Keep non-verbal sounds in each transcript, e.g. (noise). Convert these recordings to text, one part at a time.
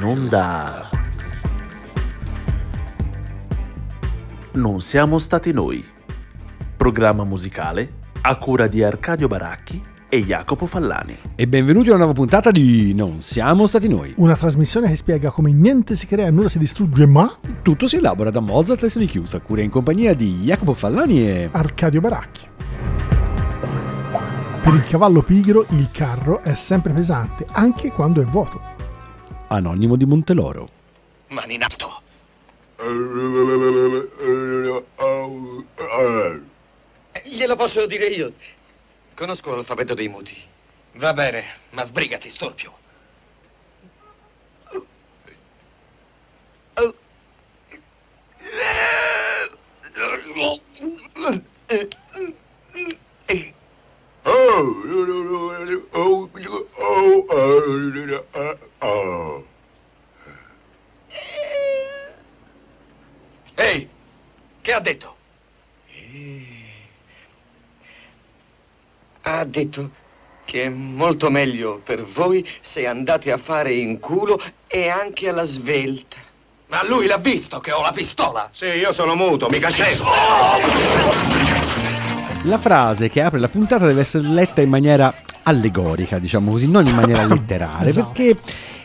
In onda. Non siamo stati noi. Programma musicale a cura di Arcadio Baracchi e Jacopo Fallani. E benvenuti a una nuova puntata di Non siamo stati noi. Una trasmissione che spiega come niente si crea, nulla si distrugge, ma Tutto si elabora da Mozart e Sonichiuta, a cura in compagnia di Jacopo Fallani e... Arcadio Baracchi. Per il cavallo pigro il carro è sempre pesante, anche quando è vuoto. Anonimo di Monteloro. Mani in alto. Glielo posso dire io. Conosco l'alfabeto dei muti. Va bene, ma sbrigati, storpio. Ehi, che ha detto? Ha detto che è molto meglio per voi se andate a fare in culo e anche alla svelta. Ma lui l'ha visto che ho la pistola? Sì, io sono muto, mica cieco. La frase che apre la puntata deve essere letta in maniera allegorica, diciamo così, non in maniera (laughs) letterale, Esatto. perché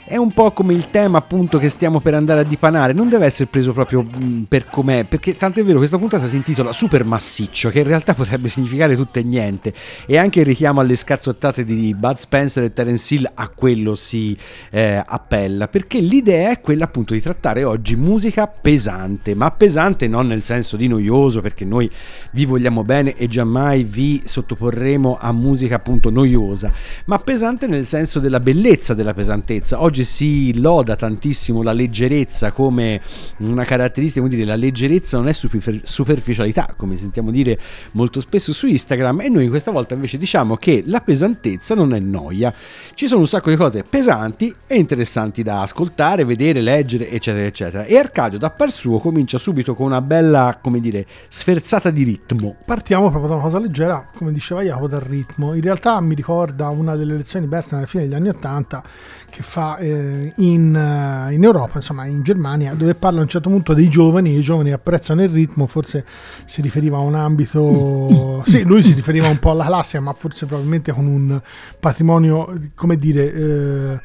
è un po' come il tema appunto che stiamo per andare a dipanare, non deve essere preso proprio mh, per com'è, perché tanto è vero questa puntata si intitola Super Massiccio, che in realtà potrebbe significare tutto e niente, e anche il richiamo alle scazzottate di Bud Spencer e Terence Hill a quello si eh, appella, perché l'idea è quella appunto di trattare oggi musica pesante, ma pesante non nel senso di noioso, perché noi vi vogliamo bene e giammai vi sottoporremo a musica appunto noiosa, ma pesante nel senso della bellezza della pesantezza. Oggi si loda tantissimo la leggerezza come una caratteristica, quindi la leggerezza non è super- superficialità, come sentiamo dire molto spesso su Instagram, e noi questa volta invece diciamo che la pesantezza non è noia. Ci sono un sacco di cose pesanti e interessanti da ascoltare, vedere, leggere, eccetera, eccetera. E Arcadio, da par suo, comincia subito con una bella, come dire, sferzata di ritmo. Partiamo proprio da una cosa leggera, come diceva Jacopo, dal ritmo. In realtà mi ricorda una delle lezioni Bernstein alla fine degli anni Ottanta che fa eh, in, eh, in Europa, insomma in Germania, dove parla a un certo punto dei giovani, i giovani apprezzano il ritmo, forse si riferiva a un ambito... (laughs) sì, lui si riferiva un po' alla classica, ma forse probabilmente con un patrimonio, come dire... eh,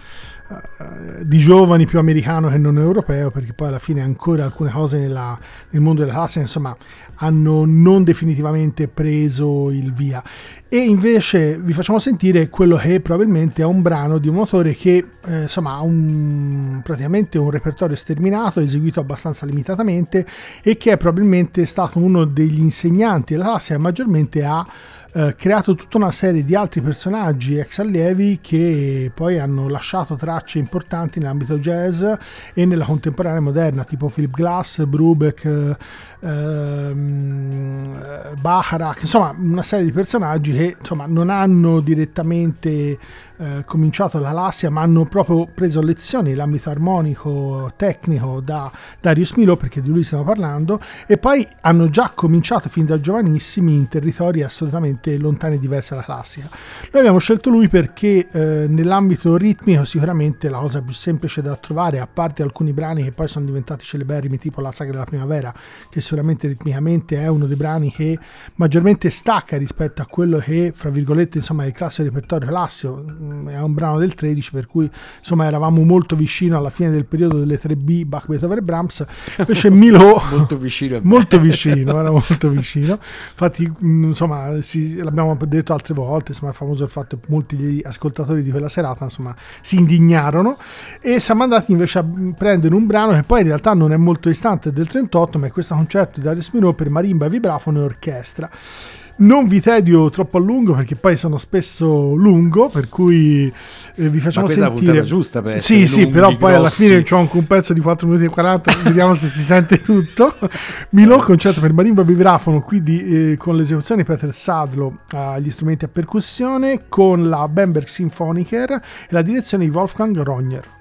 eh, di giovani più americano che non europeo perché poi alla fine ancora alcune cose nella- nel mondo della classe insomma hanno non definitivamente preso il via. E invece vi facciamo sentire quello che probabilmente è un brano di un autore che eh, insomma ha un, praticamente un repertorio sterminato eseguito abbastanza limitatamente e che è probabilmente stato uno degli insegnanti della classe che maggiormente ha eh, creato tutta una serie di altri personaggi ex allievi che poi hanno lasciato tracce importanti nell'ambito jazz e nella contemporanea moderna, tipo Philip Glass, Brubeck, eh, ehm, eh, Bacharach, insomma una serie di personaggi che insomma, non hanno direttamente eh, cominciato la lassia ma hanno proprio preso lezioni nell'ambito armonico tecnico da Darius Milo perché di lui stiamo parlando e poi hanno già cominciato fin da giovanissimi in territori assolutamente lontani e diversi dalla classica. Noi abbiamo scelto lui perché eh, nell'ambito ritmico sicuramente la cosa più semplice da trovare, a parte alcuni brani che poi sono diventati celeberrimi, tipo La sagra della primavera, che sicuramente ritmicamente è uno dei brani che maggiormente stacca rispetto a quello che, fra virgolette, insomma, è il classico repertorio classico, Mm, è un brano del 13, per cui insomma eravamo molto vicino alla fine del periodo delle 3B Bach, Beethoven e Brahms, invece Milo (laughs) Molto vicino molto vicino, era molto vicino. Infatti, mh, insomma, si- l'abbiamo detto altre volte, insomma, è famoso il fatto che molti degli ascoltatori di quella serata, insomma, si indignarono e siamo andati invece a prendere un brano che poi in realtà non è molto distante del 38, ma è questo concerto di Darius Milhaud per marimba, vibrafono e orchestra. Non vi tedio troppo a lungo perché poi sono spesso lungo, per cui eh, vi facciamo questa è la sentire. puntata giusta per Sì, sì, lunghi, però poi alla grossi. fine c'ho anche un pezzo di 4 minuti e 40, vediamo se si sente tutto. Milo concerto per marimba vibrafono qui di, eh, con l'esecuzione di Peter Sadlo agli strumenti a percussione con la Bamberg Symphoniker e la direzione di Wolfgang Rogner.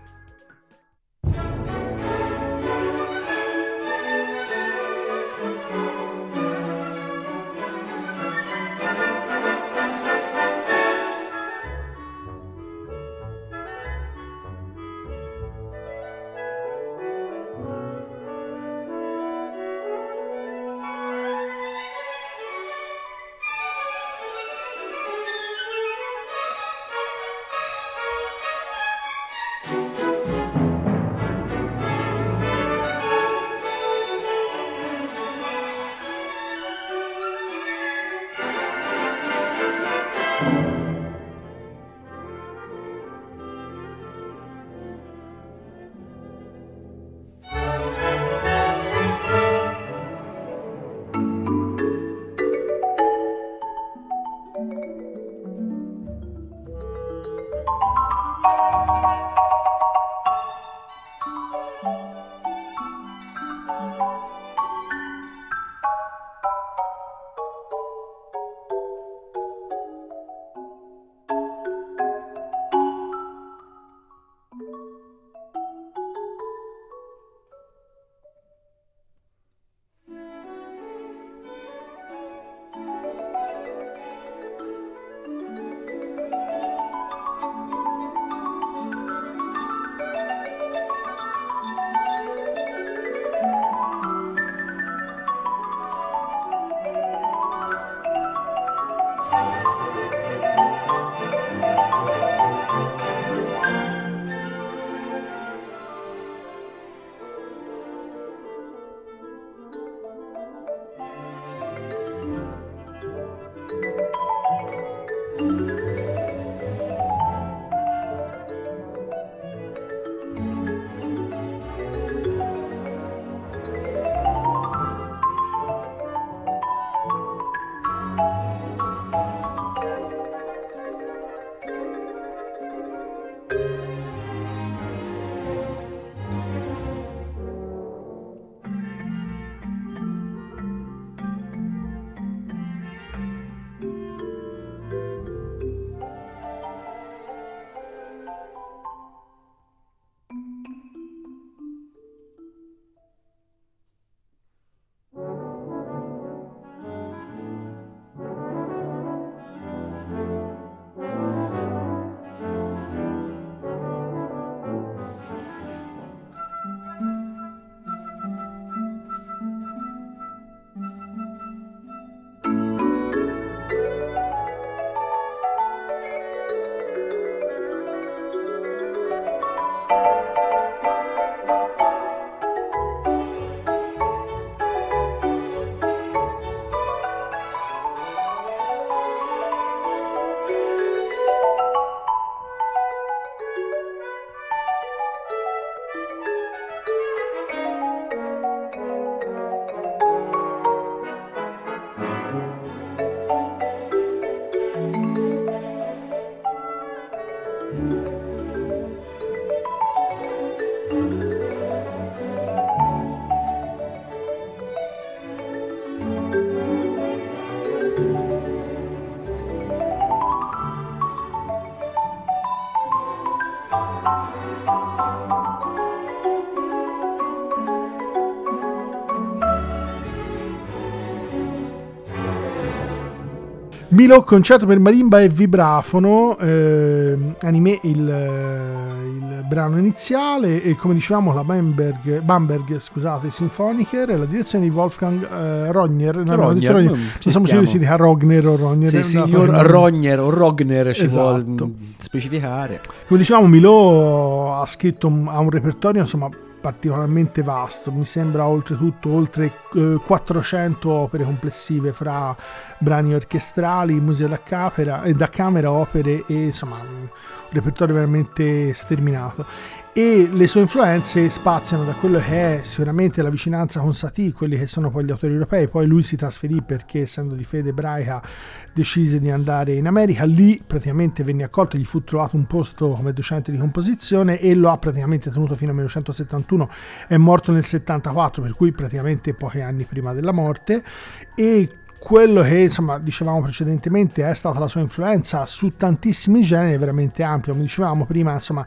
Milo concerto per marimba e vibrafono, eh, anime il, il, brano iniziale e come dicevamo la Bamberg, Bamberg scusate, Sinfoniker e la direzione di Wolfgang eh, Rogner, no, Rogner, no, non siamo sicuri si dica Rogner o Rogner. Se signor Rogner o Rogner ci esatto. vuole specificare. Come dicevamo Milo ha scritto ha un repertorio insomma particolarmente vasto, mi sembra oltretutto oltre eh, 400 opere complessive fra brani orchestrali, musica da camera, eh, da camera opere e insomma un repertorio veramente sterminato e le sue influenze spaziano da quello che è sicuramente la vicinanza con Satie, quelli che sono poi gli autori europei, poi lui si trasferì perché essendo di fede ebraica decise di andare in America, lì praticamente venne accolto, gli fu trovato un posto come docente di composizione e lo ha praticamente tenuto fino al 1971, è morto nel 74 per cui praticamente pochi anni prima della morte. E quello che insomma dicevamo precedentemente è stata la sua influenza su tantissimi generi veramente ampia come dicevamo prima insomma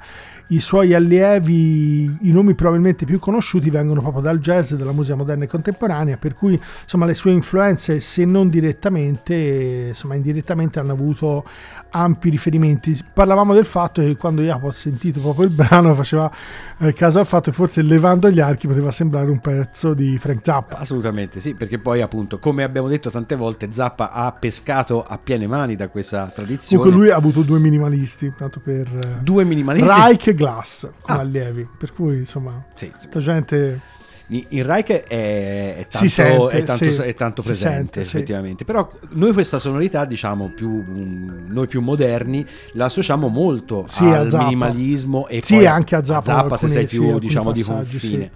i suoi allievi i nomi probabilmente più conosciuti vengono proprio dal jazz dalla musica moderna e contemporanea per cui insomma le sue influenze se non direttamente insomma indirettamente hanno avuto ampi riferimenti. Parlavamo del fatto che quando Jacopo ha sentito proprio il brano faceva eh, caso al fatto che forse levando gli archi poteva sembrare un pezzo di Frank Zappa. Assolutamente sì perché poi appunto come abbiamo detto tante volte Zappa ha pescato a piene mani da questa tradizione. Comunque lui ha avuto due minimalisti, tanto per... Eh, due minimalisti? Reich e Glass come ah. allievi, per cui insomma, sì. tanta gente in Reich è, è, tanto, sente, è, tanto, sì, è tanto, presente sente, effettivamente. Sì. però noi questa sonorità diciamo più noi più moderni la associamo molto sì, al minimalismo e sì, anche a Zappa, a Zappa se sei più diciamo di confine.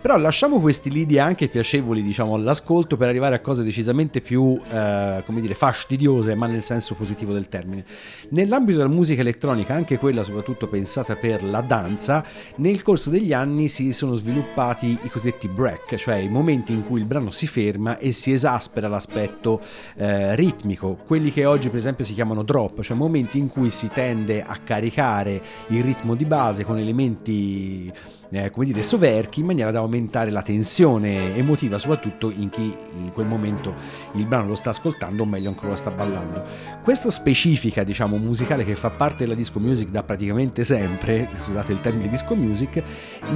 però lasciamo questi lidi anche piacevoli diciamo all'ascolto per arrivare a cose decisamente più eh, come dire fastidiose ma nel senso positivo del termine. Nell'ambito della musica elettronica anche quella soprattutto pensata per la danza nel corso degli anni si sono sviluppati i cosiddetti cosiddetti break, cioè i momenti in cui il brano si ferma e si esaspera l'aspetto eh, ritmico, quelli che oggi per esempio si chiamano drop, cioè momenti in cui si tende a caricare il ritmo di base con elementi eh, come dire, soverchi in maniera da aumentare la tensione emotiva, soprattutto in chi in quel momento il brano lo sta ascoltando o meglio ancora lo sta ballando. Questa specifica, diciamo, musicale che fa parte della disco music da praticamente sempre, (laughs) scusate il termine disco music,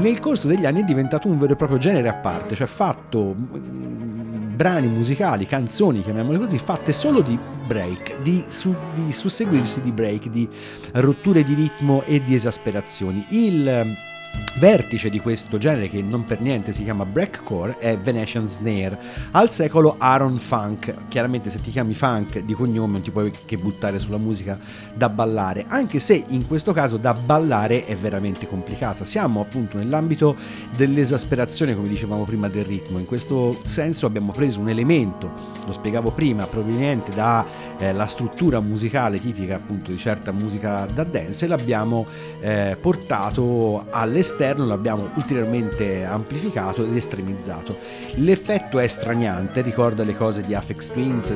nel corso degli anni è diventato un vero e proprio genere a parte, cioè fatto mm, brani musicali, canzoni, chiamiamole così, fatte solo di break, di, su, di susseguirsi di break, di rotture di ritmo e di esasperazioni. Il Vertice di questo genere, che non per niente si chiama breakcore, è Venetian Snare. Al secolo Aaron Funk. Chiaramente, se ti chiami Funk di cognome, non ti puoi che buttare sulla musica da ballare, anche se in questo caso da ballare è veramente complicata. Siamo appunto nell'ambito dell'esasperazione, come dicevamo prima, del ritmo. In questo senso abbiamo preso un elemento, lo spiegavo prima, proveniente dalla eh, struttura musicale tipica appunto di certa musica da dance e l'abbiamo eh, portato alle all'esterno l'abbiamo ulteriormente amplificato ed estremizzato. L'effetto è straniante, ricorda le cose di Afex Twins,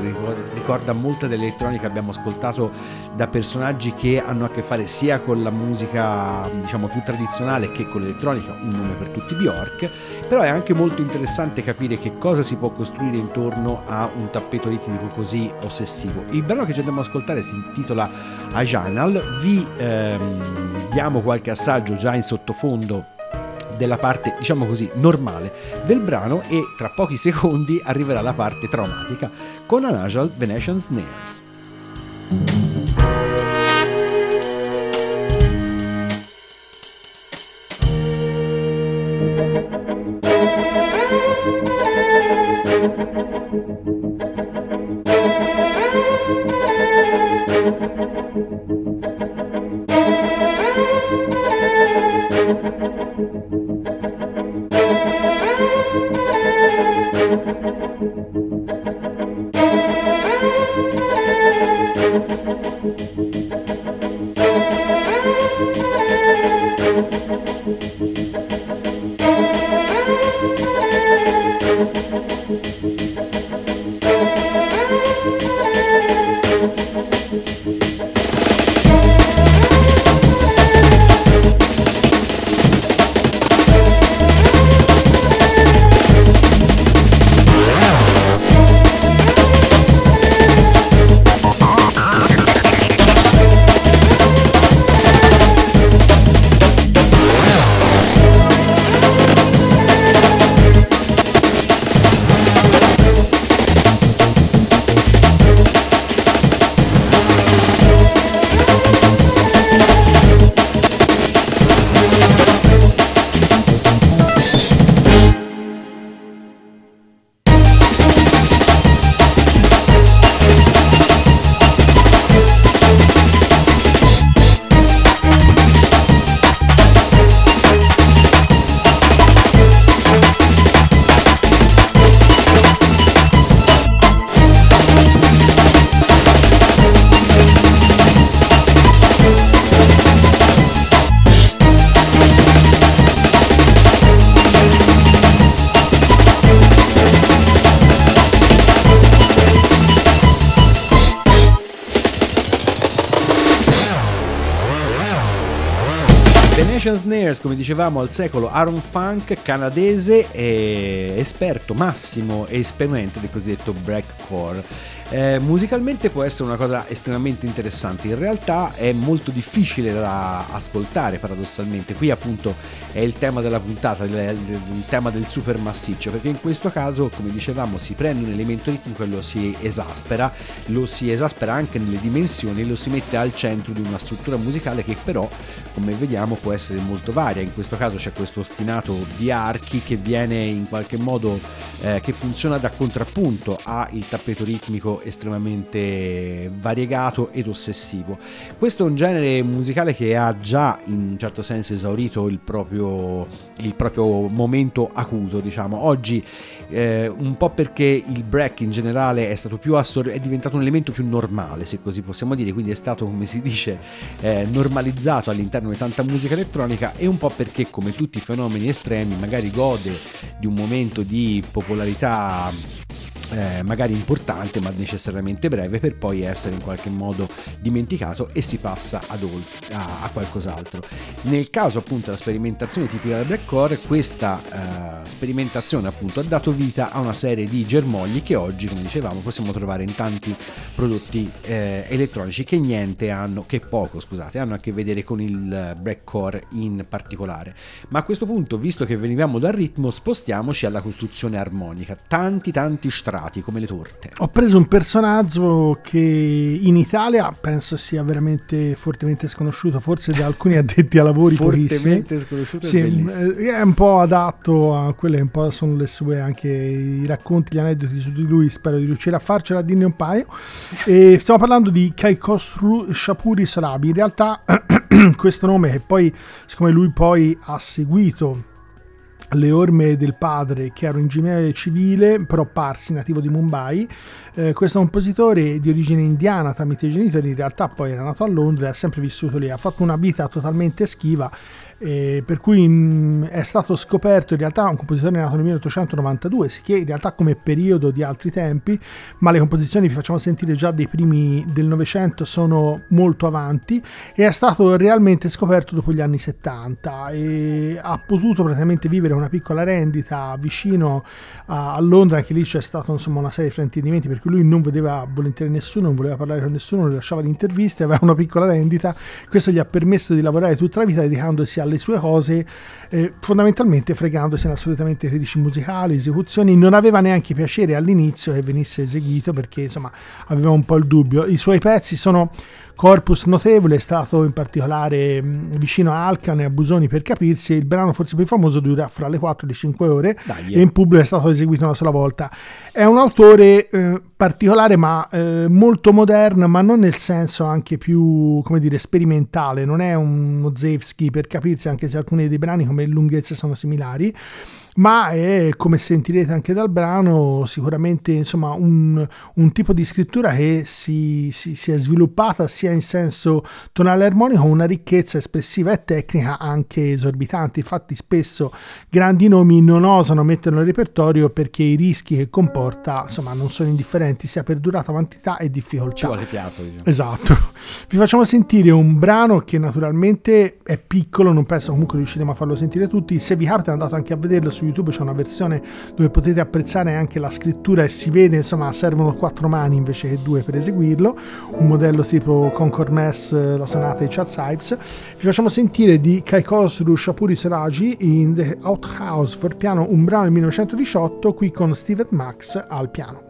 ricorda molta dell'elettronica che abbiamo ascoltato da personaggi che hanno a che fare sia con la musica diciamo più tradizionale che con l'elettronica, un nome per tutti Bjork, però è anche molto interessante capire che cosa si può costruire intorno a un tappeto ritmico così ossessivo. Il brano che ci andiamo ad ascoltare si intitola Ajanal, vi ehm, diamo qualche assaggio già in sottofondo fondo della parte, diciamo così, normale del brano e tra pochi (laughs) secondi arriverà la parte traumatica con Anajal Venetian Snares. Russian Snares, come dicevamo al secolo, Aaron Funk, canadese, esperto massimo e esponente del cosiddetto breakcore. Eh, musicalmente può essere una cosa estremamente interessante, in realtà è molto difficile da ascoltare paradossalmente, qui appunto è il tema della puntata, il, tema del super massiccio, perché in questo caso come dicevamo si prende un elemento ritmico e lo si esaspera, lo si esaspera anche nelle dimensioni e lo si mette al centro di una struttura musicale che però come vediamo può essere molto varia, in questo caso c'è questo ostinato di archi che viene in qualche modo, eh, che funziona da contrappunto al tappeto ritmico estremamente variegato ed ossessivo. Questo è un genere musicale che ha già in un certo senso esaurito il proprio, il proprio momento acuto, diciamo. Oggi eh, un po' perché il break in generale è assor- è diventato un elemento più normale, se così possiamo dire, quindi è stato, come si dice, eh, normalizzato all'interno di tanta musica elettronica e un po' perché come tutti i fenomeni estremi magari gode di un momento di popolarità eh, magari importante ma necessariamente breve per poi essere in qualche modo dimenticato e si passa ad a, a, qualcos'altro. Nel caso appunto della sperimentazione tipica del blackcore, questa eh, sperimentazione appunto ha dato vita a una serie di germogli che oggi, come dicevamo, possiamo trovare in tanti prodotti eh, elettronici che niente hanno, che poco scusate, hanno a che vedere con il blackcore in particolare. Ma a questo punto, visto che venivamo dal ritmo, spostiamoci alla costruzione armonica. Tanti tanti strati preparati come le torte. Ho preso un personaggio che in Italia penso sia veramente fortemente sconosciuto, forse da alcuni (laughs) addetti ai lavori fortemente sconosciuto sì, è un po' adatto a quelle che un po' sono le sue anche i racconti, gli aneddoti su di lui, spero di riuscire a farcela a dirne un paio. (laughs) E stiamo parlando di Kaikostru Shapuri Sarabi, in realtà (clears throat) questo nome che poi siccome lui poi ha seguito le orme del padre che era un ingegnere civile però parsi nativo di Mumbai. Eh, questo compositore di origine indiana tramite i genitori in realtà poi era nato a Londra e ha sempre vissuto lì. Ha fatto una vita totalmente schiva eh, per cui mh, è stato scoperto in realtà un compositore nato nel 1892, che in realtà come periodo di altri tempi, ma le composizioni vi facciamo sentire già dei primi del Novecento sono molto avanti e è stato realmente scoperto dopo gli anni 70 e ha potuto praticamente vivere una piccola rendita vicino a, a Londra, anche lì c'è stata insomma una serie di fraintendimenti perché lui non vedeva volentieri nessuno, non voleva parlare con nessuno, non lasciava le interviste, aveva una piccola rendita, questo gli ha permesso di lavorare tutta la vita dedicandosi a alle sue cose, eh, fondamentalmente fregandosene assolutamente critici musicali, esecuzioni, non aveva neanche piacere all'inizio che venisse eseguito perché insomma aveva un po' il dubbio. I suoi pezzi sono corpus notevole, è stato in particolare vicino a Alcan e a Busoni per capirsi, il brano forse più famoso dura fra le 4 e le 5 ore Dai, e in pubblico è stato eseguito una sola volta. È un autore eh, particolare ma eh, molto moderno, ma non nel senso anche più, come dire, sperimentale, non è uno Zevsky per capirsi, anche se alcuni dei brani come lunghezza sono similari ma è come sentirete anche dal brano sicuramente insomma un, un tipo di scrittura che si, si, si, è sviluppata sia in senso tonale armonico una ricchezza espressiva e tecnica anche esorbitante. Infatti spesso grandi nomi non osano metterlo nel repertorio perché i rischi che comporta insomma non sono indifferenti sia per durata quantità e difficoltà. Ci vuole fiato diciamo. esatto. Vi facciamo sentire un brano che naturalmente è piccolo non penso comunque riusciremo a farlo sentire tutti. Se vi capita andate anche a vederlo su YouTube c'è una versione dove potete apprezzare anche la scrittura e si vede, insomma, servono quattro mani invece che due per eseguirlo, un modello tipo Concord Mass, la sonata di Charles Ives. Vi facciamo sentire di Kaikosru Shapuri Seraji in The Outhouse for piano, un brano del 1918, qui con Steven Max al piano.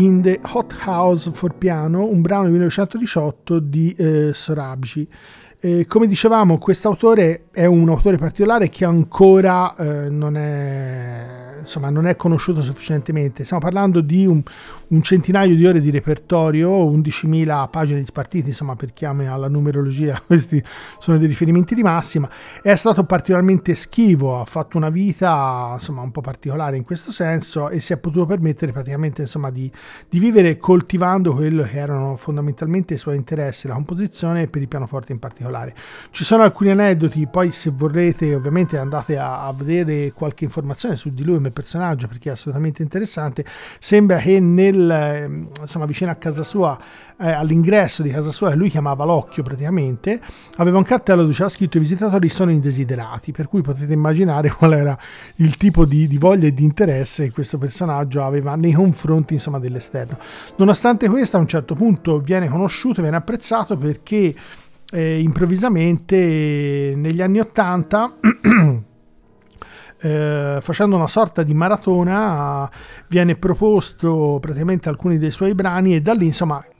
In the Hot House for Piano, un brano del 1918 di eh, Sorabji. Eh, come dicevamo, quest'autore è un autore particolare che ancora eh, non, è, insomma, non, è, conosciuto sufficientemente. Stiamo parlando di un, un, centinaio di ore di repertorio, 11.000 pagine spartite, insomma, per chi ama la numerologia, (laughs) questi sono dei riferimenti di massima. È stato particolarmente schivo, ha fatto una vita insomma, un po' particolare in questo senso e si è potuto permettere praticamente insomma, di, di vivere coltivando quello che erano fondamentalmente i suoi interessi, la composizione e per il pianoforte in particolare. Ci sono alcuni aneddoti, poi se vorrete ovviamente andate a, a vedere qualche informazione su di lui come personaggio perché è assolutamente interessante. Sembra che nel, ehm, insomma, vicino a casa sua, eh, all'ingresso di casa sua, lui chiamava l'occhio praticamente, aveva un cartello dove c'era scritto i visitatori sono indesiderati, per cui potete immaginare (laughs) qual era il tipo di, di voglia e di interesse che questo personaggio aveva nei confronti insomma, dell'esterno. Nonostante questo, a un certo punto viene conosciuto, viene apprezzato perché eh, improvvisamente negli anni Ottanta (clears throat) eh, facendo una sorta di maratona viene proposto praticamente alcuni dei suoi brani e da lì insomma Mm,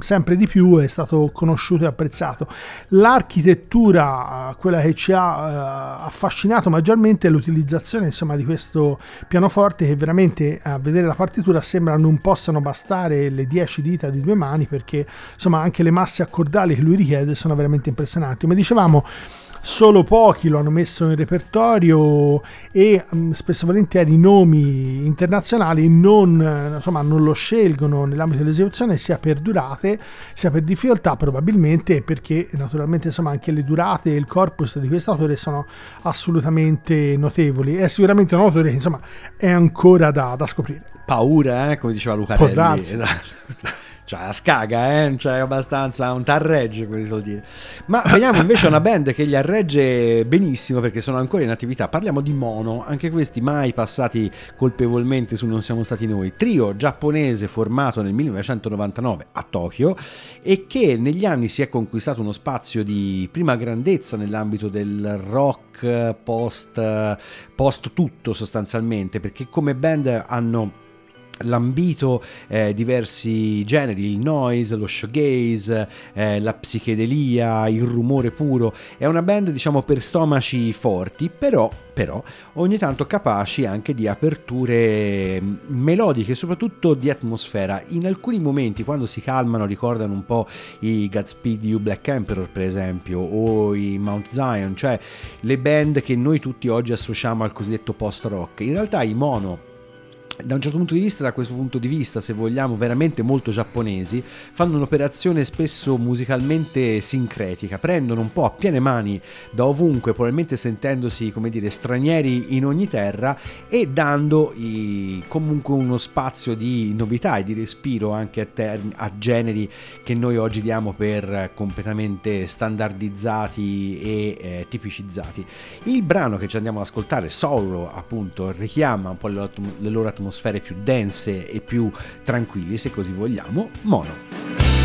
sempre di più è stato conosciuto e apprezzato. L'architettura, quella che ci ha uh, affascinato maggiormente, è l'utilizzazione insomma, di questo pianoforte che veramente a vedere la partitura sembra non possano bastare le 10 dita di due mani perché insomma anche le masse accordali che lui richiede sono veramente impressionanti. Come dicevamo, solo pochi lo hanno messo in repertorio e mm, spesso e volentieri i nomi internazionali non, insomma, non lo scelgono nell'ambito dell'esecuzione sia per durate sia per difficoltà probabilmente perché naturalmente insomma anche le durate e il corpus di questo autore sono assolutamente notevoli. È sicuramente un autore che insomma è ancora da, da scoprire. Paura eh? come diceva Luca esatto cioè a scaga, eh? cioè abbastanza un tarregge, come si vuol dire. Ma veniamo invece una band che gli arregge benissimo perché sono ancora in attività. Parliamo di Mono, anche questi mai passati colpevolmente su Non siamo stati noi. Trio giapponese formato nel 1999 a Tokyo e che negli anni si è conquistato uno spazio di prima grandezza nell'ambito del rock post, post tutto sostanzialmente perché come band hanno lambito eh, diversi generi, il noise, lo shoegaze, eh, la psichedelia, il rumore puro. È una band diciamo per stomaci forti, però, però ogni tanto capaci anche di aperture mm, melodiche, soprattutto di atmosfera. In alcuni momenti quando si calmano ricordano un po' i Godspeed You Black Emperor per esempio o i Mount Zion, cioè le band che noi tutti oggi associamo al cosiddetto post rock. In realtà i mono da un certo punto di vista, da questo punto di vista, se vogliamo, veramente molto giapponesi, fanno un'operazione spesso musicalmente sincretica, prendono un po' a piene mani da ovunque, probabilmente sentendosi, come dire, stranieri in ogni terra e dando i, comunque uno spazio di novità e di respiro anche a, term- a generi che noi oggi diamo per completamente standardizzati e eh, tipicizzati. Il brano che ci andiamo ad ascoltare, Sorrow, appunto, richiama un po' le loro atmosfere atmosfere più dense e più tranquilli, se così vogliamo, mono.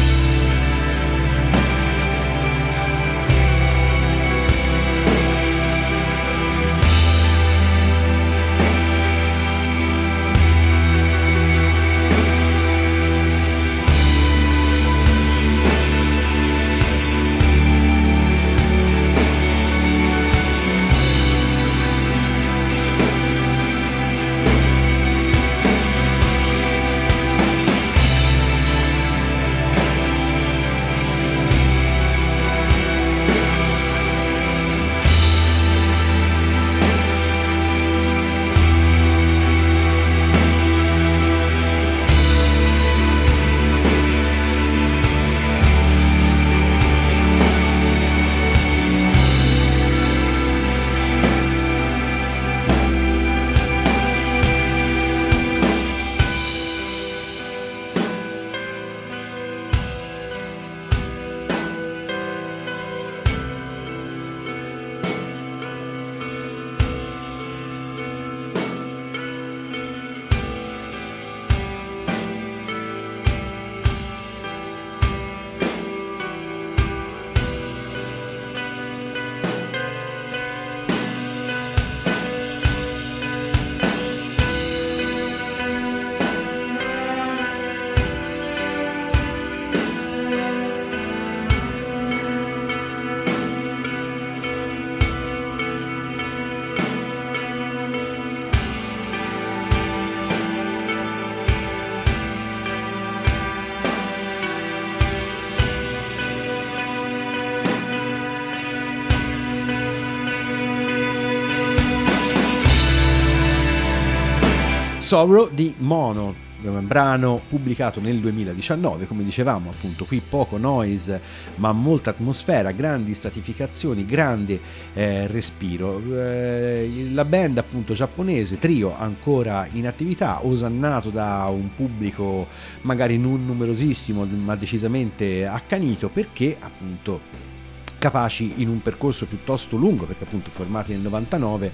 Sorrow di Mono, un brano pubblicato nel 2019, come dicevamo appunto qui poco noise ma molta atmosfera, grandi stratificazioni, grande eh, respiro. Eh, la band appunto giapponese, trio ancora in attività, osannato da un pubblico magari non numerosissimo ma decisamente accanito perché appunto capaci in un percorso piuttosto lungo, perché appunto formati nel 99,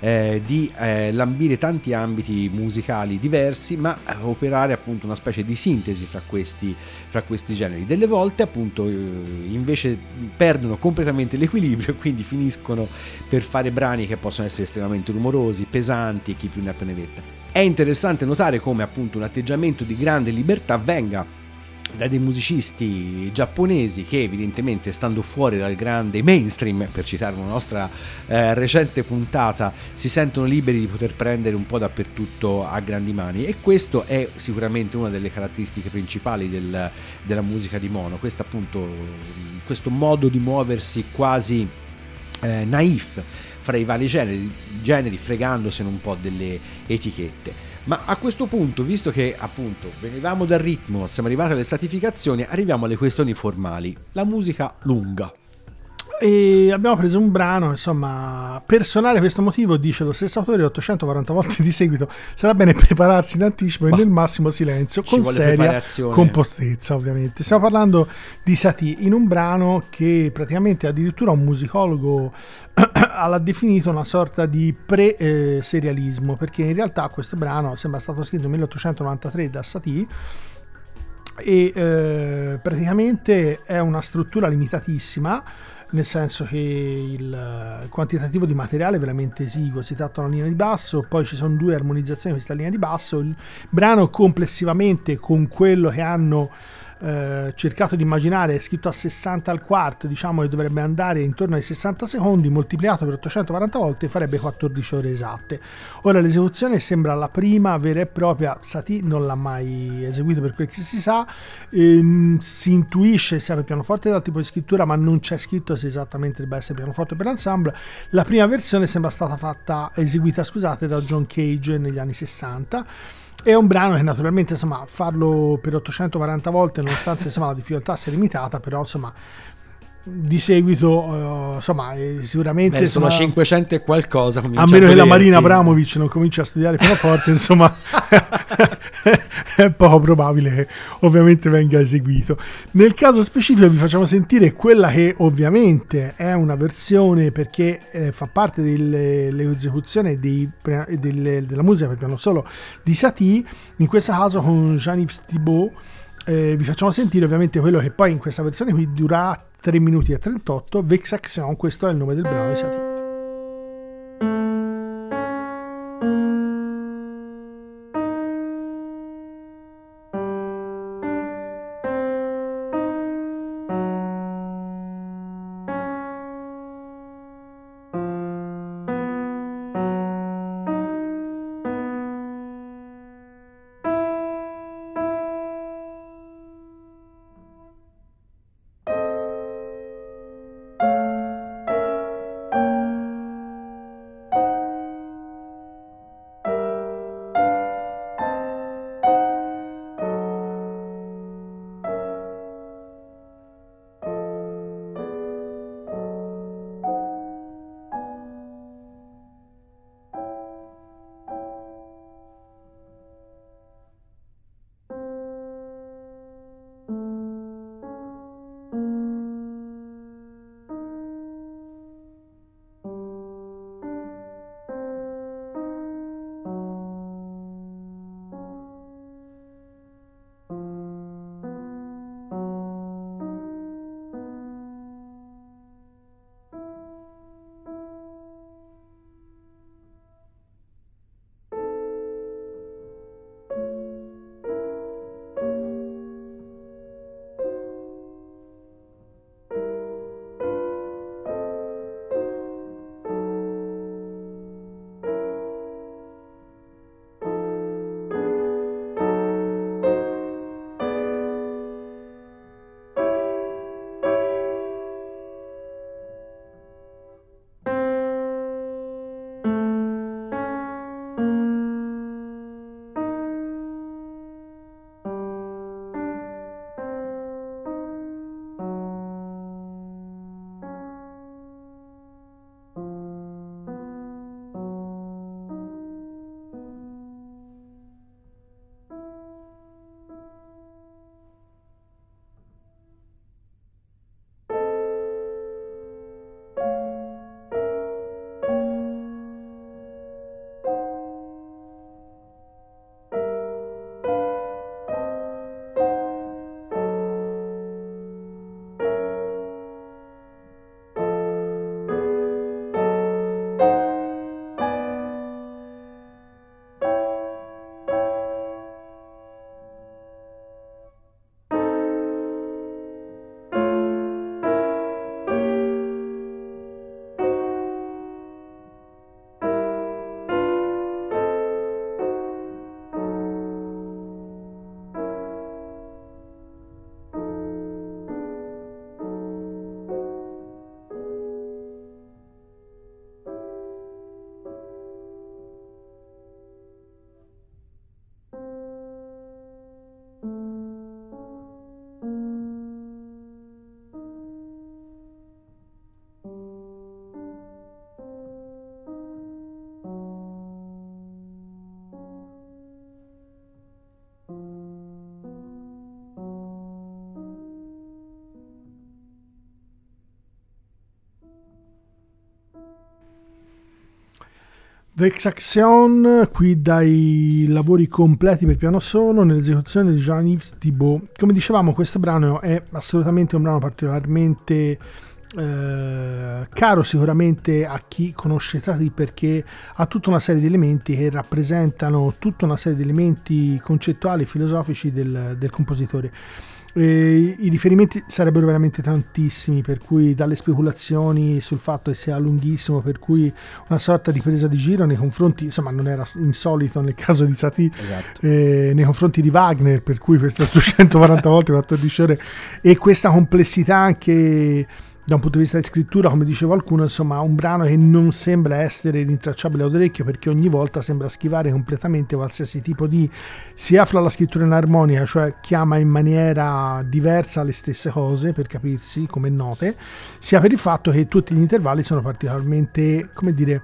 eh, di eh, lambire tanti ambiti musicali diversi, ma eh, operare appunto una specie di sintesi fra questi, fra questi generi. Delle volte appunto eh, invece perdono completamente l'equilibrio e quindi finiscono per fare brani che possono essere estremamente rumorosi, pesanti e chi più ne ha più ne metta. È interessante notare come appunto un atteggiamento di grande libertà venga da dei musicisti giapponesi che evidentemente stando fuori dal grande mainstream, per citare una nostra eh, recente puntata, si sentono liberi di poter prendere un po' dappertutto a grandi mani e questo è sicuramente una delle caratteristiche principali del, della musica di Mono, questo appunto questo modo di muoversi quasi eh, naif fra i vari generi, generi fregandosene un po' delle etichette. Ma a questo punto, visto che appunto venivamo dal ritmo, siamo arrivati alle stratificazioni, arriviamo alle questioni formali. La musica lunga. E abbiamo preso un brano, insomma, per suonare questo motivo, dice lo stesso autore 840 volte di seguito, sarà bene prepararsi in anticipo e nel massimo silenzio, con seria compostezza ovviamente. Stiamo parlando di Satie in un brano che praticamente addirittura un musicologo (clears throat) l'ha definito una sorta di pre-serialismo, perché in realtà questo brano sembra stato scritto nel 1893 da Satie e eh, praticamente è una struttura limitatissima nel senso che il quantitativo di materiale è veramente esiguo, si tratta di una linea di basso, poi ci sono due armonizzazioni di questa linea di basso, il brano complessivamente con quello che hanno eh, cercato di immaginare è scritto a 60 al quarto, diciamo che dovrebbe andare intorno ai 60 secondi, moltiplicato per 840 volte farebbe 14 ore esatte. Ora l'esecuzione sembra la prima vera e propria, Satie non l'ha mai eseguito per quel che si sa, ehm, si intuisce sia per pianoforte dal tipo di scrittura, ma non c'è scritto se esattamente debba essere pianoforte per l'ensemble. La prima versione sembra stata fatta, eseguita scusate, da John Cage negli anni 60 è un brano che naturalmente insomma farlo per 840 volte nonostante insomma, la difficoltà sia limitata però insomma di seguito uh, insomma sicuramente Beh, sono 500 e qualcosa a meno che la Marina Abramovic non cominci a studiare pianoforte insomma (laughs) è poco probabile che ovviamente venga eseguito. Nel caso specifico vi facciamo sentire quella che ovviamente è una versione perché eh, fa parte dell'esecuzione delle, della musica per piano solo di Satie in questo caso con Jean-Yves Thibault eh, vi facciamo sentire ovviamente quello che poi in questa versione qui dura 3 minuti e 38, Vexaction, questo è il nome del brano di Satie. Vexaction, qui dai lavori completi per piano solo nell'esecuzione di Jean-Yves Thibault. Come dicevamo, questo brano è assolutamente un brano particolarmente eh, caro sicuramente a chi conosce Tati perché ha tutta una serie di elementi che rappresentano tutta una serie di elementi concettuali e filosofici del, del compositore. Eh, I riferimenti sarebbero veramente tantissimi, per cui dalle speculazioni sul fatto che sia lunghissimo, per cui una sorta di presa di giro nei confronti, insomma non era insolito nel caso di Satie, Esatto. eh, nei confronti di Wagner, per cui queste (laughs) 840 volte 14 ore, e questa complessità anche da un punto di vista di scrittura, come diceva qualcuno, insomma, un brano che non sembra essere rintracciabile ad orecchio perché ogni volta sembra schivare completamente qualsiasi tipo di sia fra la scrittura in armonica, cioè chiama in maniera diversa le stesse cose, per capirsi, come note, sia per il fatto che tutti gli intervalli sono particolarmente, come dire,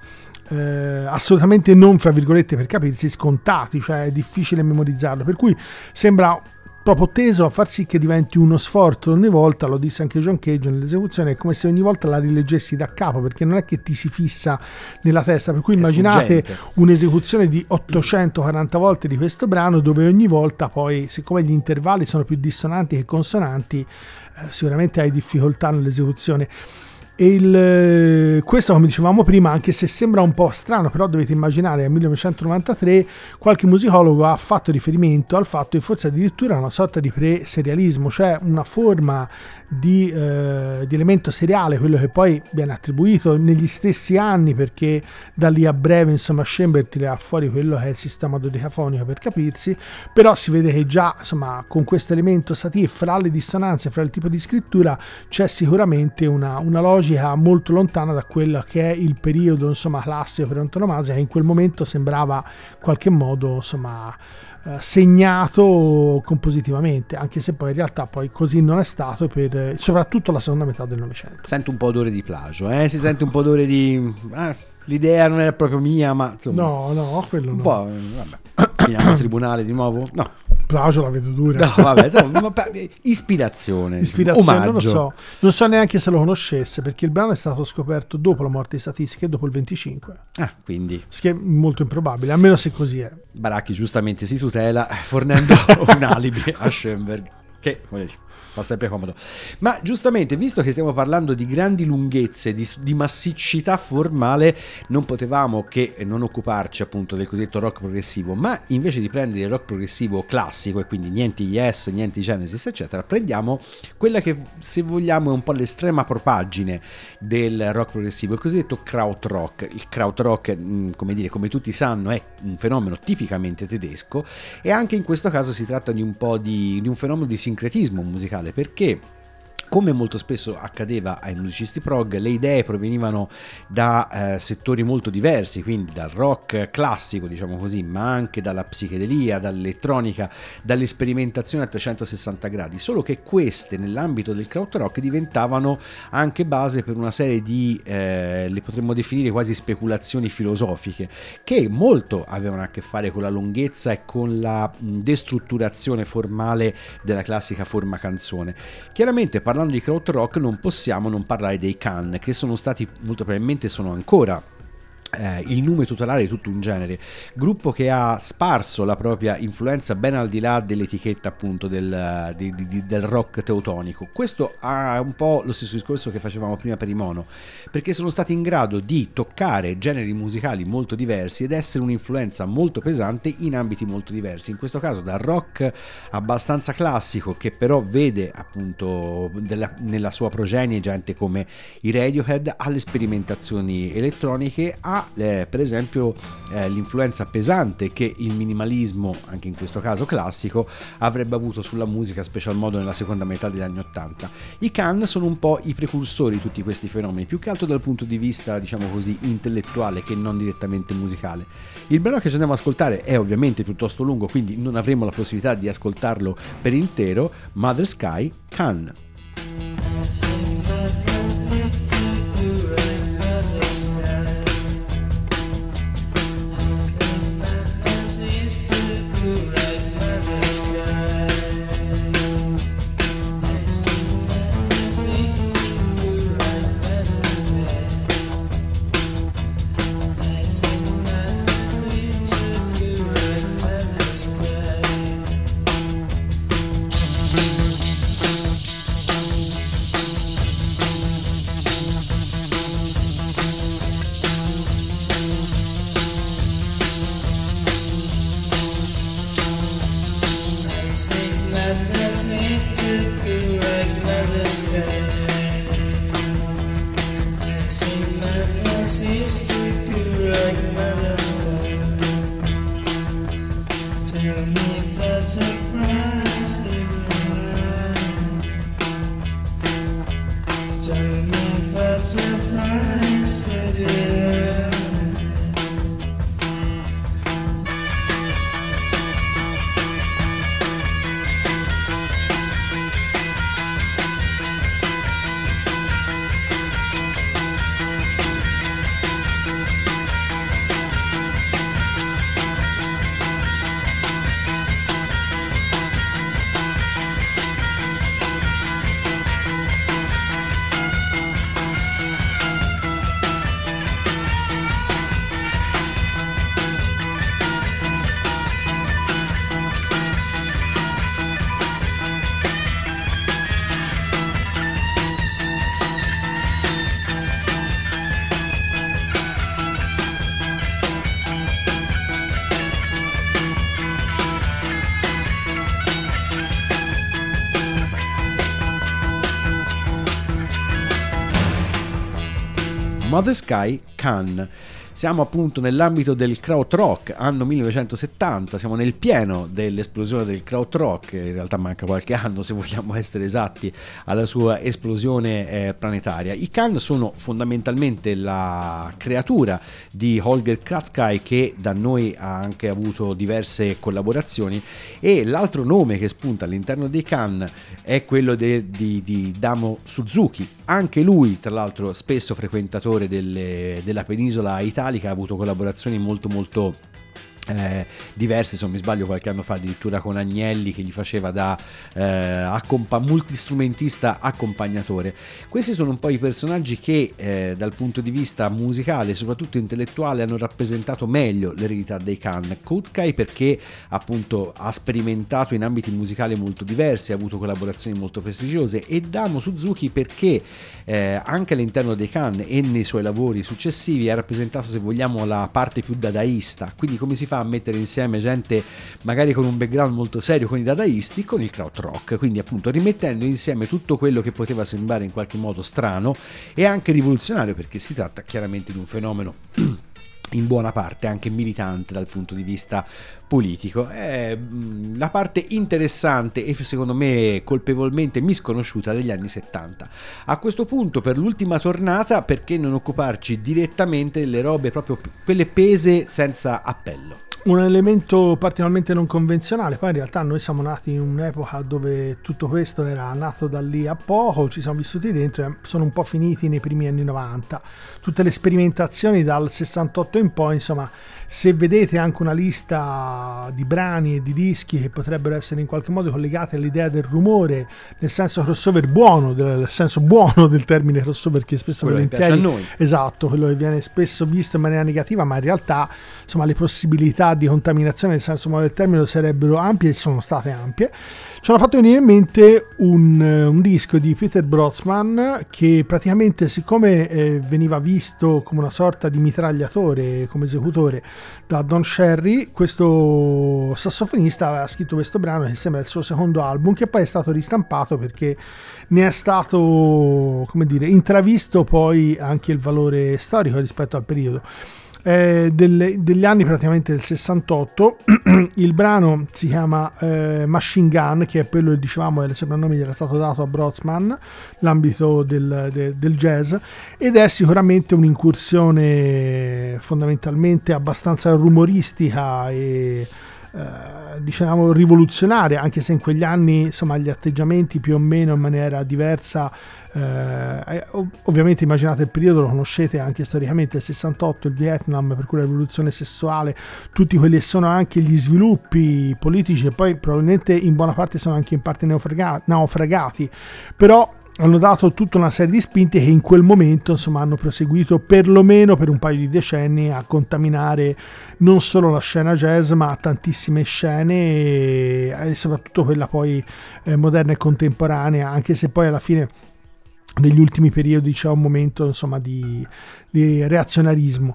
eh, assolutamente non, fra virgolette, per capirsi, scontati, cioè è difficile memorizzarlo, per cui sembra proprio teso a far sì che diventi uno sforzo. Ogni volta, lo disse anche John Cage nell'esecuzione, è come se ogni volta la rileggessi da capo, perché non è che ti si fissa nella testa, per cui immaginate un'esecuzione di 840 volte di questo brano dove ogni volta poi, siccome gli intervalli sono più dissonanti che consonanti, eh, sicuramente hai difficoltà nell'esecuzione. Il, eh, questo, come dicevamo prima, anche se sembra un po' strano, però dovete immaginare nel 1993 qualche musicologo ha fatto riferimento al fatto che forse addirittura una sorta di pre-serialismo, cioè una forma di, eh, di elemento seriale, quello che poi viene attribuito negli stessi anni, perché da lì a breve, insomma, Schoenberg tirerà fuori quello che è il sistema dodecafonico per capirsi, però si vede che già, insomma, con questo elemento satir, fra le dissonanze, fra il tipo di scrittura, c'è sicuramente una, una logica molto lontana da quello che è il periodo, insomma, classico per antonomasia, che in quel momento sembrava in qualche modo, insomma, eh, segnato compositivamente, anche se poi in realtà poi così non è stato per eh, soprattutto la seconda metà del Novecento. Sento un po' odore di plagio, eh? si sente un po' odore di... ah, l'idea non era proprio mia, ma insomma... No, no, quello Un no. po', eh, vabbè. Finiamo al (coughs) tribunale di nuovo? No, Plagio la vedo dura. no vabbè, insomma, ispirazione. Ispirazione, non lo omaggio. so, non so neanche se lo conoscesse perché il brano è stato scoperto dopo la morte di Statistica e dopo il 25, Ah, quindi che è molto improbabile, almeno se così è. Baracchi giustamente si tutela fornendo (laughs) un alibi a Schoenberg, che come dire, fa sempre comodo. Ma giustamente, visto che stiamo parlando di grandi lunghezze, di, di massiccità formale, non potevamo che non occuparci appunto del cosiddetto rock progressivo, ma invece di prendere il rock progressivo classico, e quindi niente Yes, niente Genesis, eccetera, prendiamo quella che se vogliamo è un po' l'estrema propaggine del rock progressivo, il cosiddetto krautrock. Il krautrock, mh, come dire, come tutti sanno, è un fenomeno tipicamente tedesco e anche in questo caso si tratta di un po' di, di un fenomeno di sincretismo musicale perché come molto spesso accadeva ai musicisti prog, le idee provenivano da eh, settori molto diversi, quindi dal rock classico, diciamo così, ma anche dalla psichedelia, dall'elettronica, dall'esperimentazione a 360 gradi, solo che queste nell'ambito del krautrock diventavano anche base per una serie di, eh, le potremmo definire quasi speculazioni filosofiche, che molto avevano a che fare con la lunghezza e con la destrutturazione formale della classica forma canzone. Chiaramente parlando di krautrock non possiamo non parlare dei Can, che sono stati molto probabilmente sono ancora eh, il nome tutelare di tutto un genere, gruppo che ha sparso la propria influenza ben al di là dell'etichetta appunto del, di- di- del rock teutonico. Questo ha un po' lo stesso discorso che facevamo prima per i mono, perché sono stati in grado di toccare generi musicali molto diversi ed essere un'influenza molto pesante in ambiti molto diversi. In questo caso dal rock abbastanza classico che però vede appunto della- nella sua progenie gente come i Radiohead alle sperimentazioni elettroniche a eh, per esempio eh, l'influenza pesante che il minimalismo anche in questo caso classico avrebbe avuto sulla musica special modo nella seconda metà degli anni 80 i Can sono un po' i precursori di tutti questi fenomeni più che altro dal punto di vista diciamo così intellettuale che non direttamente musicale. Il brano che ci andiamo ad ascoltare è ovviamente piuttosto lungo quindi non avremo la possibilità di ascoltarlo per intero Mother Sky Can Mother Sky Can siamo appunto nell'ambito del krautrock, anno 1970, siamo nel pieno dell'esplosione del krautrock, in realtà manca qualche (laughs) anno se vogliamo essere esatti alla sua esplosione eh, planetaria. I Khan sono fondamentalmente la creatura di Holger Katzkai che da noi ha anche avuto diverse collaborazioni e l'altro nome che spunta all'interno dei Khan è quello de, di, di, Damo Suzuki, anche lui tra l'altro spesso frequentatore delle, della penisola italiana Metallica ha avuto collaborazioni molto molto eh, diverse, se non mi sbaglio qualche anno fa addirittura con Agnelli che gli faceva da eh, accompa- multistrumentista accompagnatore. Questi sono un po' i personaggi che eh, dal punto di vista musicale e soprattutto intellettuale hanno rappresentato meglio l'eredità dei Khan. Kutskai perché appunto ha sperimentato in ambiti musicali molto diversi, ha avuto collaborazioni molto prestigiose e Damo Suzuki perché eh, anche all'interno dei Khan e nei suoi lavori successivi ha rappresentato se vogliamo la parte più dadaista, quindi come si fa a mettere insieme gente magari con un background molto serio con i dadaisti con il krautrock, quindi appunto rimettendo insieme tutto quello che poteva sembrare in qualche modo strano e anche rivoluzionario perché si tratta chiaramente di un fenomeno (clears throat) in buona parte anche militante dal punto di vista politico. È mm, la parte interessante e secondo me colpevolmente misconosciuta degli anni 70. A questo punto, per l'ultima tornata, perché non occuparci direttamente delle robe proprio quelle pese senza appello? Un elemento particolarmente non convenzionale. Poi in realtà noi siamo nati in un'epoca dove tutto questo era nato da lì a poco, ci siamo vissuti dentro e sono un po' finiti nei primi anni 90. Tutte le sperimentazioni dal 68 in poi, insomma, se vedete anche una lista di brani e di dischi che potrebbero essere in qualche modo collegati all'idea del rumore, nel senso crossover buono, nel senso buono del termine crossover che spesso quello volentieri a noi. esatto, quello che viene spesso visto in maniera negativa, ma in realtà insomma le possibilità di contaminazione nel senso buono del termine sarebbero ampie e sono state ampie. Ci hanno fatto venire in mente un, un disco di Peter Brotzman che praticamente siccome eh, veniva visto come una sorta di mitragliatore come esecutore da Don Sherry, questo sassofonista aveva scritto questo brano che sembra il suo secondo album, che poi è stato ristampato perché ne è stato, come dire, intravisto poi anche il valore storico rispetto al periodo. Eh, delle, degli anni praticamente del 68 (clears throat) il brano si chiama eh, Machine Gun che è quello che dicevamo il soprannome gli era stato dato a Brotzman l'ambito del, de, del jazz ed è sicuramente un'incursione fondamentalmente abbastanza rumoristica e eh, diciamo rivoluzionaria anche se in quegli anni insomma gli atteggiamenti più o meno in maniera diversa eh, ovviamente immaginate il periodo lo conoscete anche storicamente il 68 il Vietnam per cui la rivoluzione sessuale tutti quelli che sono anche gli sviluppi politici e poi probabilmente in buona parte sono anche in parte naufragati. Però hanno dato tutta una serie di spinte che in quel momento insomma, hanno proseguito perlomeno per un paio di decenni a contaminare non solo la scena jazz ma tantissime scene e, soprattutto quella poi eh, moderna e contemporanea anche se poi alla fine negli ultimi periodi c'è un momento insomma, di, di reazionarismo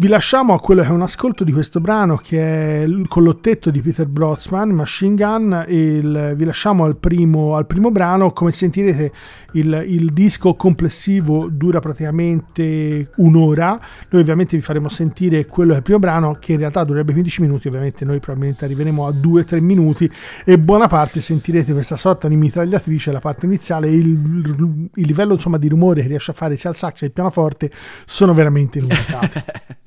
Vi lasciamo a quello che è un ascolto di questo brano che è il collottetto di Peter Brotzman, Machine Gun, il, vi lasciamo al primo, al primo, brano, come sentirete il, il, disco complessivo dura praticamente un'ora, noi ovviamente vi faremo sentire quello che è il primo brano che in realtà dovrebbe 15 minuti, ovviamente noi probabilmente arriveremo a 2-3 minuti. E buona parte sentirete questa sorta di mitragliatrice, la parte iniziale, il, il livello insomma, di rumore che riesce a fare sia il sax che il pianoforte sono veramente limitati. (laughs)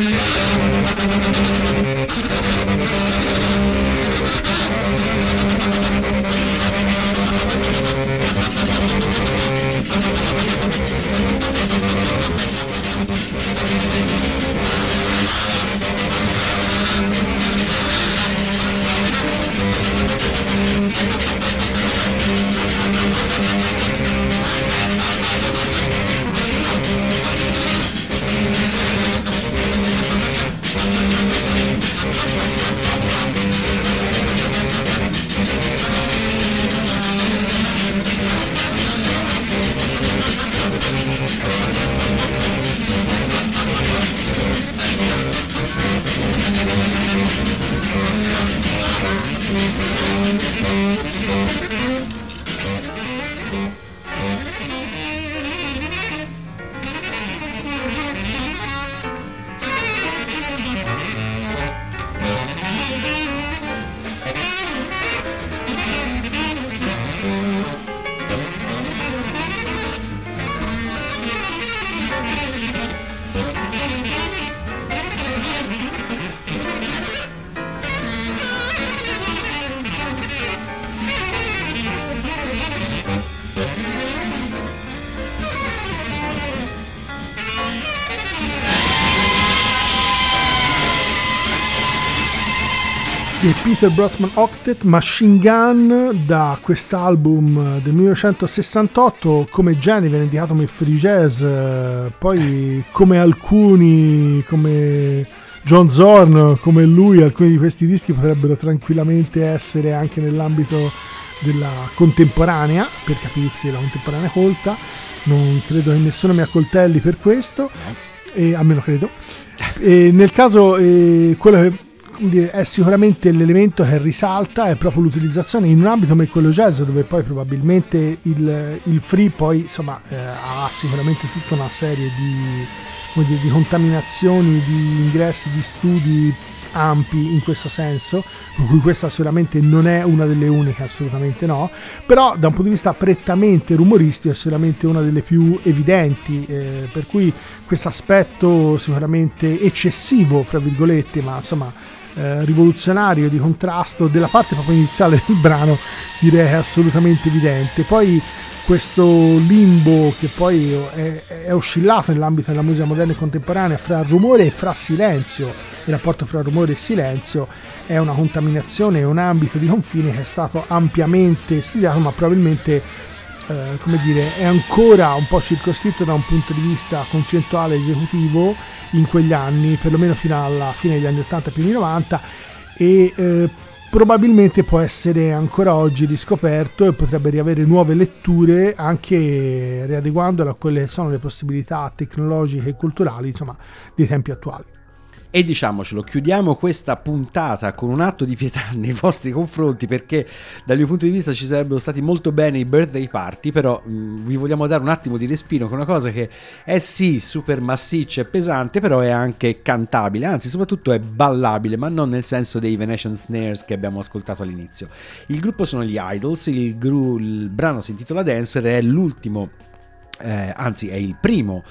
Peter Brotzman Octet Machine Gun da quest'album del 1968 come genere viene indicato come free jazz poi come alcuni come John Zorn come lui alcuni di questi dischi potrebbero tranquillamente essere anche nell'ambito della contemporanea per capirsi la contemporanea colta. Non credo che nessuno mi accoltelli per questo e, almeno credo. E nel caso eh, quello che è sicuramente l'elemento che risalta è proprio l'utilizzazione in un ambito come quello jazz dove poi probabilmente il, il free poi insomma eh, ha sicuramente tutta una serie di, dire, di contaminazioni, di ingressi, di studi ampi in questo senso, per cui questa sicuramente non è una delle uniche, assolutamente no, però da un punto di vista prettamente rumoristico è sicuramente una delle più evidenti, eh, per cui questo aspetto sicuramente eccessivo, fra virgolette, ma insomma eh, rivoluzionario di contrasto della parte proprio iniziale del brano direi assolutamente evidente. Poi questo limbo che poi è, è oscillato nell'ambito della musica moderna e contemporanea fra rumore e fra silenzio il rapporto fra rumore e silenzio è una contaminazione è un ambito di confine che è stato ampiamente studiato ma probabilmente eh, come dire è ancora un po' circoscritto da un punto di vista concettuale esecutivo in quegli anni, perlomeno fino alla fine degli anni 80 più di 90 e eh, probabilmente può essere ancora oggi riscoperto e potrebbe riavere nuove letture anche riadeguandolo a quelle che sono le possibilità tecnologiche e culturali insomma, dei tempi attuali. E diciamocelo, chiudiamo questa puntata con un atto di pietà (laughs) nei vostri confronti perché dal mio punto di vista ci sarebbero stati molto bene i birthday party, però mh, mm, vi vogliamo dare un attimo di respiro con una cosa che è sì super massiccia e pesante, però è anche cantabile, anzi soprattutto è ballabile, ma non nel senso dei Venetian Snares che abbiamo ascoltato all'inizio. Il gruppo sono gli Idols, il, gru- il brano si intitola Dancer, è l'ultimo, eh, anzi è il primo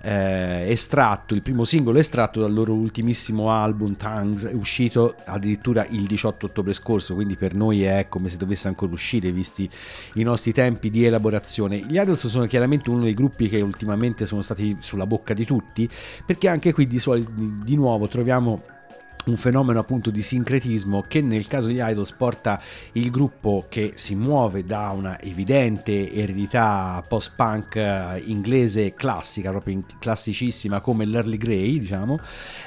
eh, estratto, il primo singolo estratto dal loro ultimissimo album Tongues, uscito addirittura il 18 ottobre scorso, quindi per noi è come se dovesse ancora uscire, visti i nostri tempi di elaborazione. Gli Idols sono chiaramente uno dei gruppi che ultimamente sono stati sulla bocca di tutti, perché anche qui di, di nuovo troviamo un fenomeno appunto di sincretismo che nel caso di Idols porta il gruppo che si muove da una evidente eredità post-punk eh, inglese classica, proprio classicissima come l'Early Grey, diciamo,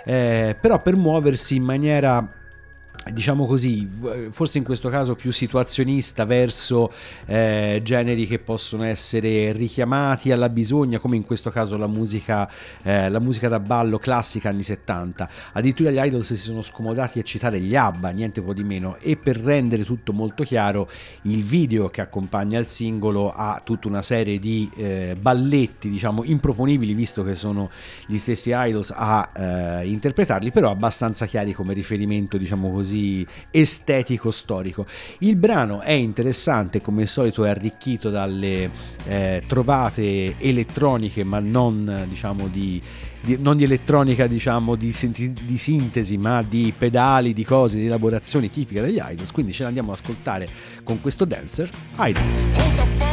eh, però per muoversi in maniera diciamo così, forse in questo caso più situazionista verso eh, generi che possono essere richiamati alla bisogna, come in questo caso la musica, eh, la musica da ballo classica anni 70. Addirittura gli Idols si sono scomodati a citare gli ABBA, niente po' di meno, e per rendere tutto molto chiaro, il video che accompagna il singolo ha tutta una serie di eh, balletti, diciamo, improponibili, visto che sono gli stessi Idols a eh, interpretarli, però abbastanza chiari come riferimento, diciamo così, così estetico storico. Il brano è interessante, come al solito è arricchito dalle eh, trovate elettroniche, ma non diciamo di, di, non di elettronica diciamo di, di, sintesi, ma di pedali, di cose, di elaborazioni tipiche degli idols. Quindi ce l'andiamo ad ascoltare con questo dancer Idols.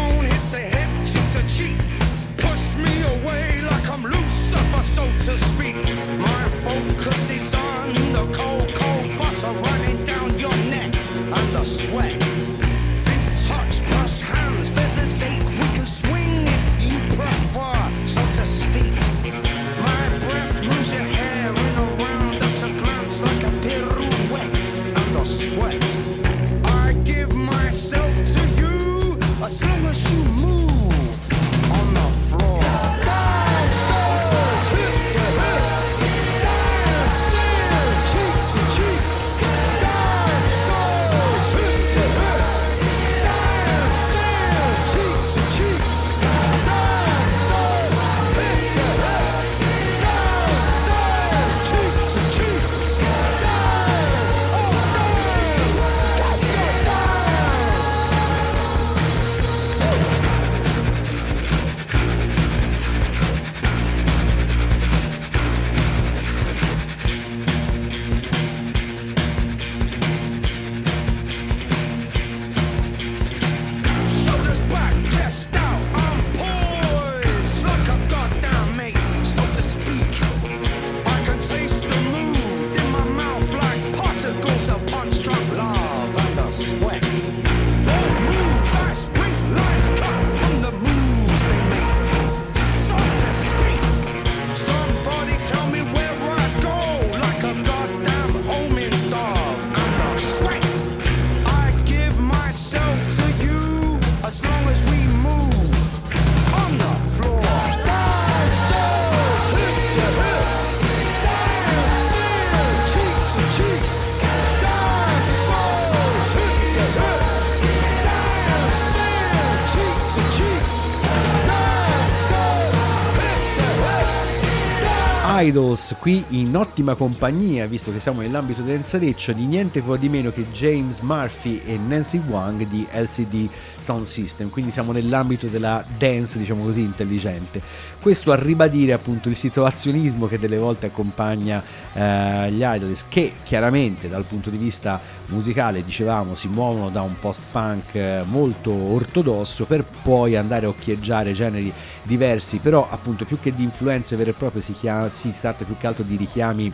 Idols qui in ottima compagnia, visto che siamo nell'ambito danzareccio, di niente po' di meno che James Murphy e Nancy Wang di LCD Sound System, quindi siamo nell'ambito della dance, diciamo così, intelligente. Questo a ribadire appunto il situazionismo che delle volte accompagna eh, gli Idols, che chiaramente dal punto di vista musicale, dicevamo, si muovono da un post-punk eh, molto ortodosso per poi andare a occhieggiare generi diversi, però appunto più che di influenze vere e proprie si, chiama, si tratta più che altro di richiami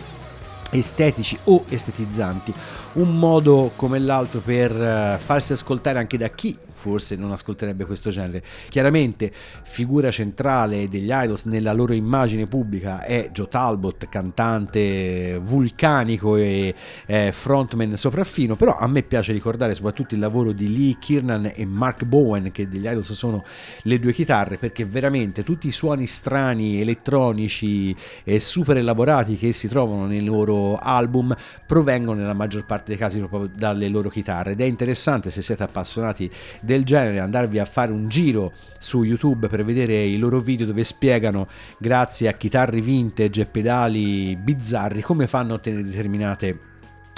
estetici o estetizzanti, un modo come l'altro per eh, farsi ascoltare anche da chi forse non ascolterebbe questo genere. Chiaramente figura centrale degli idols nella loro immagine pubblica è Joe Talbot, cantante vulcanico e eh, frontman sopraffino, però a me piace ricordare soprattutto il lavoro di Lee Kiernan e Mark Bowen che degli idols sono le due chitarre perché veramente tutti i suoni strani, elettronici e super elaborati che si trovano nei loro album provengono nella maggior parte dei casi proprio dalle loro chitarre ed è interessante se siete appassionati del genere andarvi a fare un giro su YouTube per vedere i loro video dove spiegano grazie a chitarre vintage e pedali bizzarri come fanno a ottenere determinate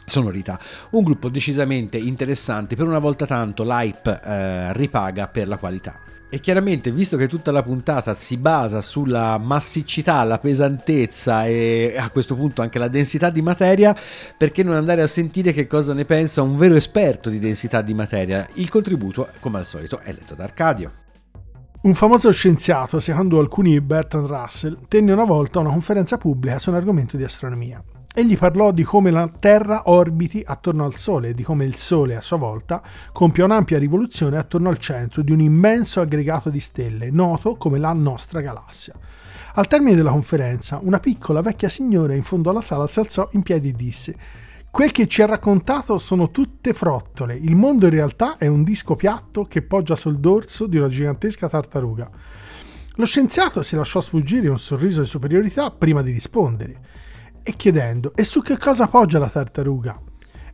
sonorità. Un gruppo decisamente interessante, per una volta tanto l'hype eh, ripaga per la qualità. E chiaramente, visto che tutta la puntata si basa sulla massiccità, la pesantezza e a questo punto anche la densità di materia, perché non andare a sentire che cosa ne pensa un vero esperto di densità di materia? Il contributo, come al solito, è letto da Arcadio. Un famoso scienziato, secondo alcuni Bertrand Russell, tenne una volta una conferenza pubblica su un argomento di astronomia. Egli parlò di come la Terra orbiti attorno al Sole e di come il Sole, a sua volta, compia un'ampia rivoluzione attorno al centro di un immenso aggregato di stelle, noto come la nostra galassia. Al termine della conferenza, una piccola vecchia signora in fondo alla sala si alzò in piedi e disse Quel che ci ha raccontato sono tutte frottole. Il mondo in realtà è un disco piatto che poggia sul dorso di una gigantesca tartaruga. Lo scienziato si lasciò sfuggire un sorriso di superiorità prima di rispondere e chiedendo: E su che cosa poggia la tartaruga?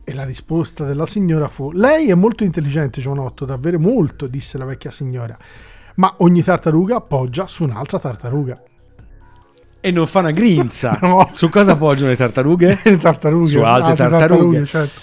E la risposta della signora fu: Lei è molto intelligente, giovanotto, davvero molto, disse la vecchia signora. Ma ogni tartaruga poggia su un'altra tartaruga. E non fa una grinza. (laughs) No. Su cosa poggiano le tartarughe? (laughs) Le tartarughe. Su altre tartarughe. certo.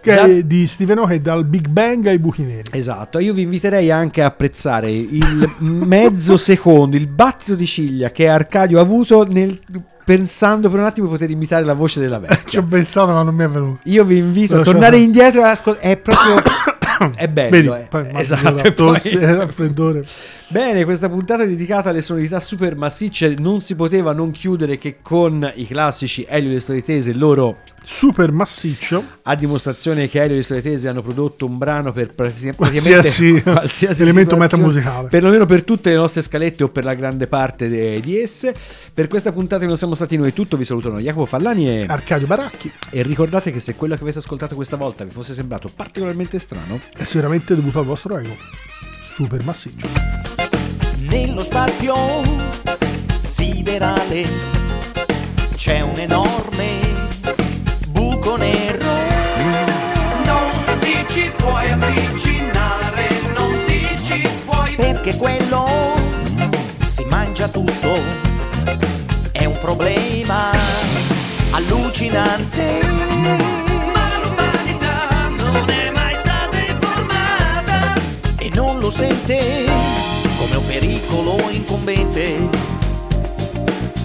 Che Da- di Stephen Hawking dal Big Bang ai buchi neri. Esatto, io vi inviterei anche a apprezzare il mezzo secondo, il battito di ciglia che Arcadio ha avuto nel, pensando per un attimo di poter imitare la voce della (laughs) Ci vecchia. ho pensato, ma non mi è venuto. Io vi invito a tornare fare. indietro e ascoltare. È proprio. (coughs) È bello. Vedi, eh. poi esatto. poi- tosse, il raffreddore. Bene, questa puntata è dedicata alle sonorità super massicce non si poteva non chiudere che con i classici Elio e le storie tese, il loro Super massiccio. a dimostrazione che Elio e le storie tese hanno prodotto un brano per praticamente Qualsiasi, (laughs) qualsiasi elemento metamusicale. perlomeno per tutte le nostre scalette o per la grande parte de- di esse. Per questa puntata non siamo stati noi tutto, vi salutano Jacopo Fallani e, Arcadio Baracchi e ricordate che se quello che avete ascoltato questa volta vi fosse sembrato particolarmente strano, è sicuramente dovuto al vostro ego. Super massiccio. Nello spazio siderale c'è un enorme Perché quello si mangia tutto, è un problema allucinante. Ma l'umanità non è mai stata informata e non lo sente come un pericolo incombente.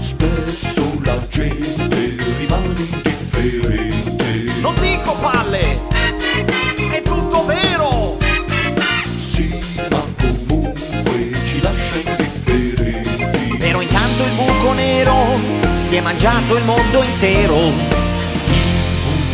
Spesso la gente rimane indifferente. Non dico palle, buco nero si è mangiato il mondo intero.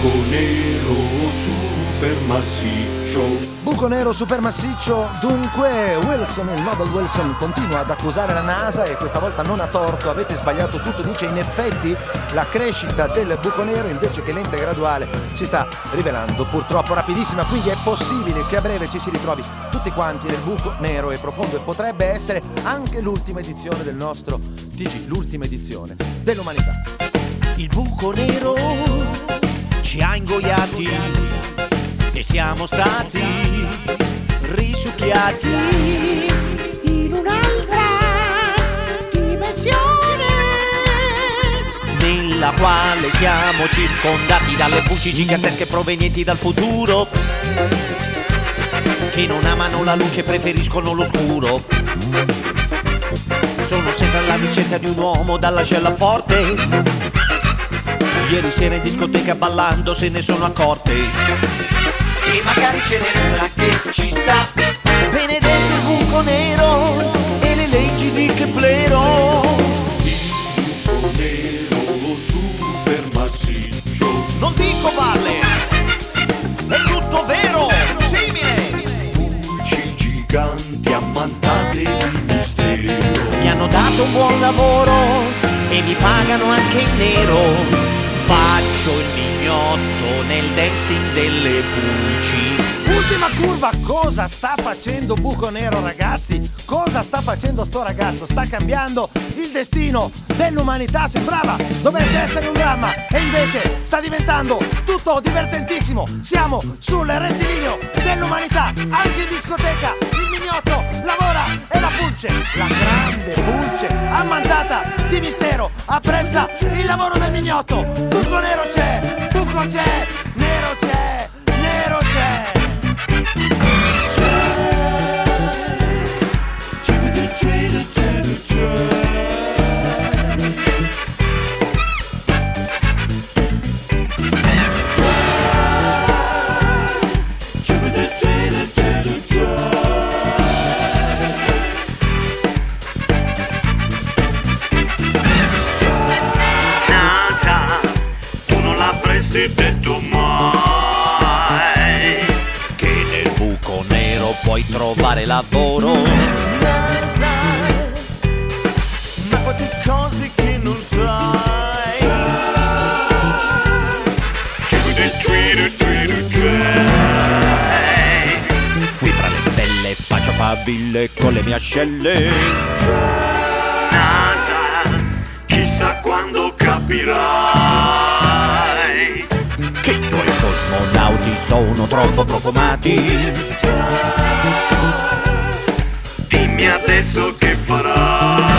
Buco nero super massiccio. Buco nero supermassiccio, dunque Wilson, il Nobel Wilson, continua ad accusare la NASA e questa volta non ha torto, avete sbagliato tutto, dice in effetti la crescita del buco nero invece che lenta e graduale si sta rivelando purtroppo rapidissima, quindi è possibile che a breve ci si ritrovi tutti quanti nel buco nero e profondo e potrebbe essere anche l'ultima edizione del nostro TG, l'ultima edizione dell'umanità. Il buco nero ci ha ingoiati e siamo stati risucchiati in un'altra dimensione. Nella quale siamo circondati dalle voci gigantesche provenienti dal futuro che non amano la luce preferiscono l'oscuro. Sono sempre alla ricerca di un uomo dalla cella forte. Ieri sera in discoteca ballando se ne sono accorte E magari ce n'è una che ci sta Bene dentro il buco nero E le leggi di Keplero Buco nero super massiccio. Non dico valle È tutto vero Simile Luci giganti ammantate di mistero. Mi hanno dato un buon lavoro E mi pagano anche in nero Faccio il mignotto nel dancing delle pulci Ultima curva, cosa sta facendo Buco Nero ragazzi? Cosa sta facendo sto ragazzo? Sta cambiando il destino dell'umanità, sembrava dovesse essere un dramma e invece sta diventando tutto divertentissimo. Siamo sul rettilineo dell'umanità, anche in discoteca, il mignotto lavora e la pulce, la grande pulce ammantata di mistero, apprezza il lavoro del mignotto. Buco Nero c'è, buco c'è, nero c'è, fare lavoro. Ma quante cose che non sai. Qui fra le stelle faccio faville con le mie ascelle. NASA, chissà quando capirà. Tuoi cosmonauti sono troppo profumati. Dimmi adesso che farai